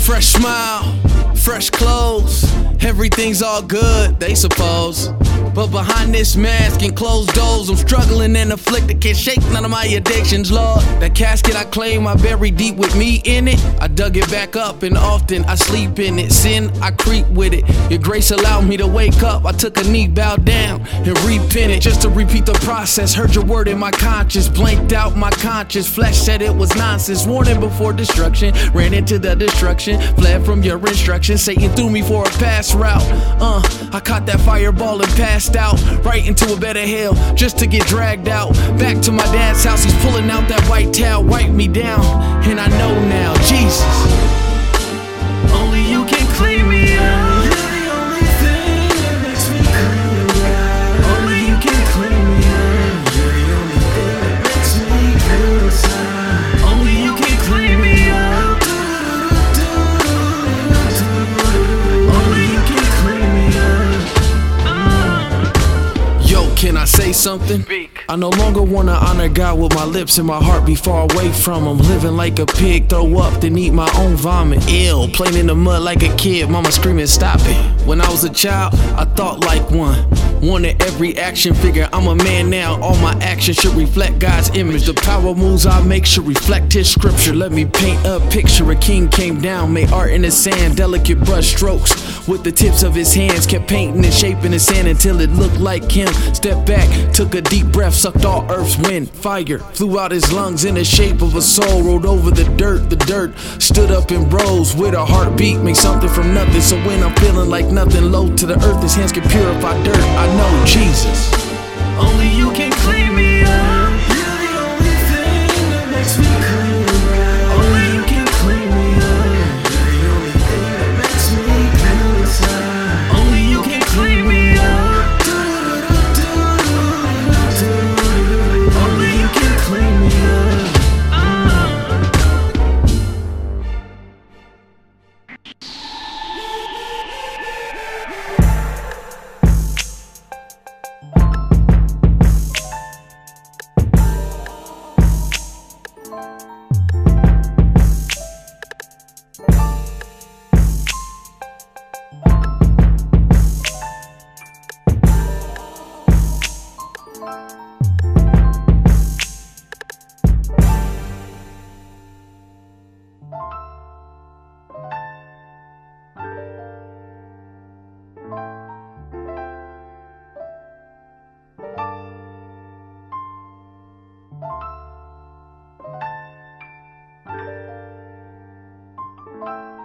Fresh smile, fresh clothes, everything's all good, they suppose. But behind this mask and closed doors, I'm struggling and afflicted. Can't shake none of my addictions, Lord. That casket I claim I bury deep with me in it. I dug it back up and often I sleep in it. Sin, I creep with it. Your grace allowed me to wake up. I took a knee, bow down, and repent it. Just to repeat the process. Heard your word in my conscience, blanked out my conscience. Flesh said it was nonsense. Warning before destruction. Ran into the destruction, fled from your instructions. Satan threw me for a pass route. Uh, I caught that fireball and passed out right into a bed of hell just to get dragged out. Back to my dad's house, he's pulling out that white towel, wipe me down. And I know now, Jesus, say something? I no longer wanna honor God with my lips and my heart be far away from Him. Living like a pig, throw up, then eat my own vomit. Ill, playing in the mud like a kid, mama screaming, stop it. When I was a child, I thought like one. Wanted every action figure. I'm a man now, all my actions should reflect God's image. The power moves I make should reflect His scripture. Let me paint a picture. A king came down, made art in the sand, delicate brush strokes with the tips of his hands. Kept painting and shaping the sand until it looked like him. Stepped back, took a deep breath, sucked all earth's wind. Fire flew out his lungs in the shape of a soul. Rolled over the dirt, the dirt stood up and rose with a heartbeat. Make something from nothing. So when I'm feeling like nothing, low to the earth, his hands can purify dirt. I know Thank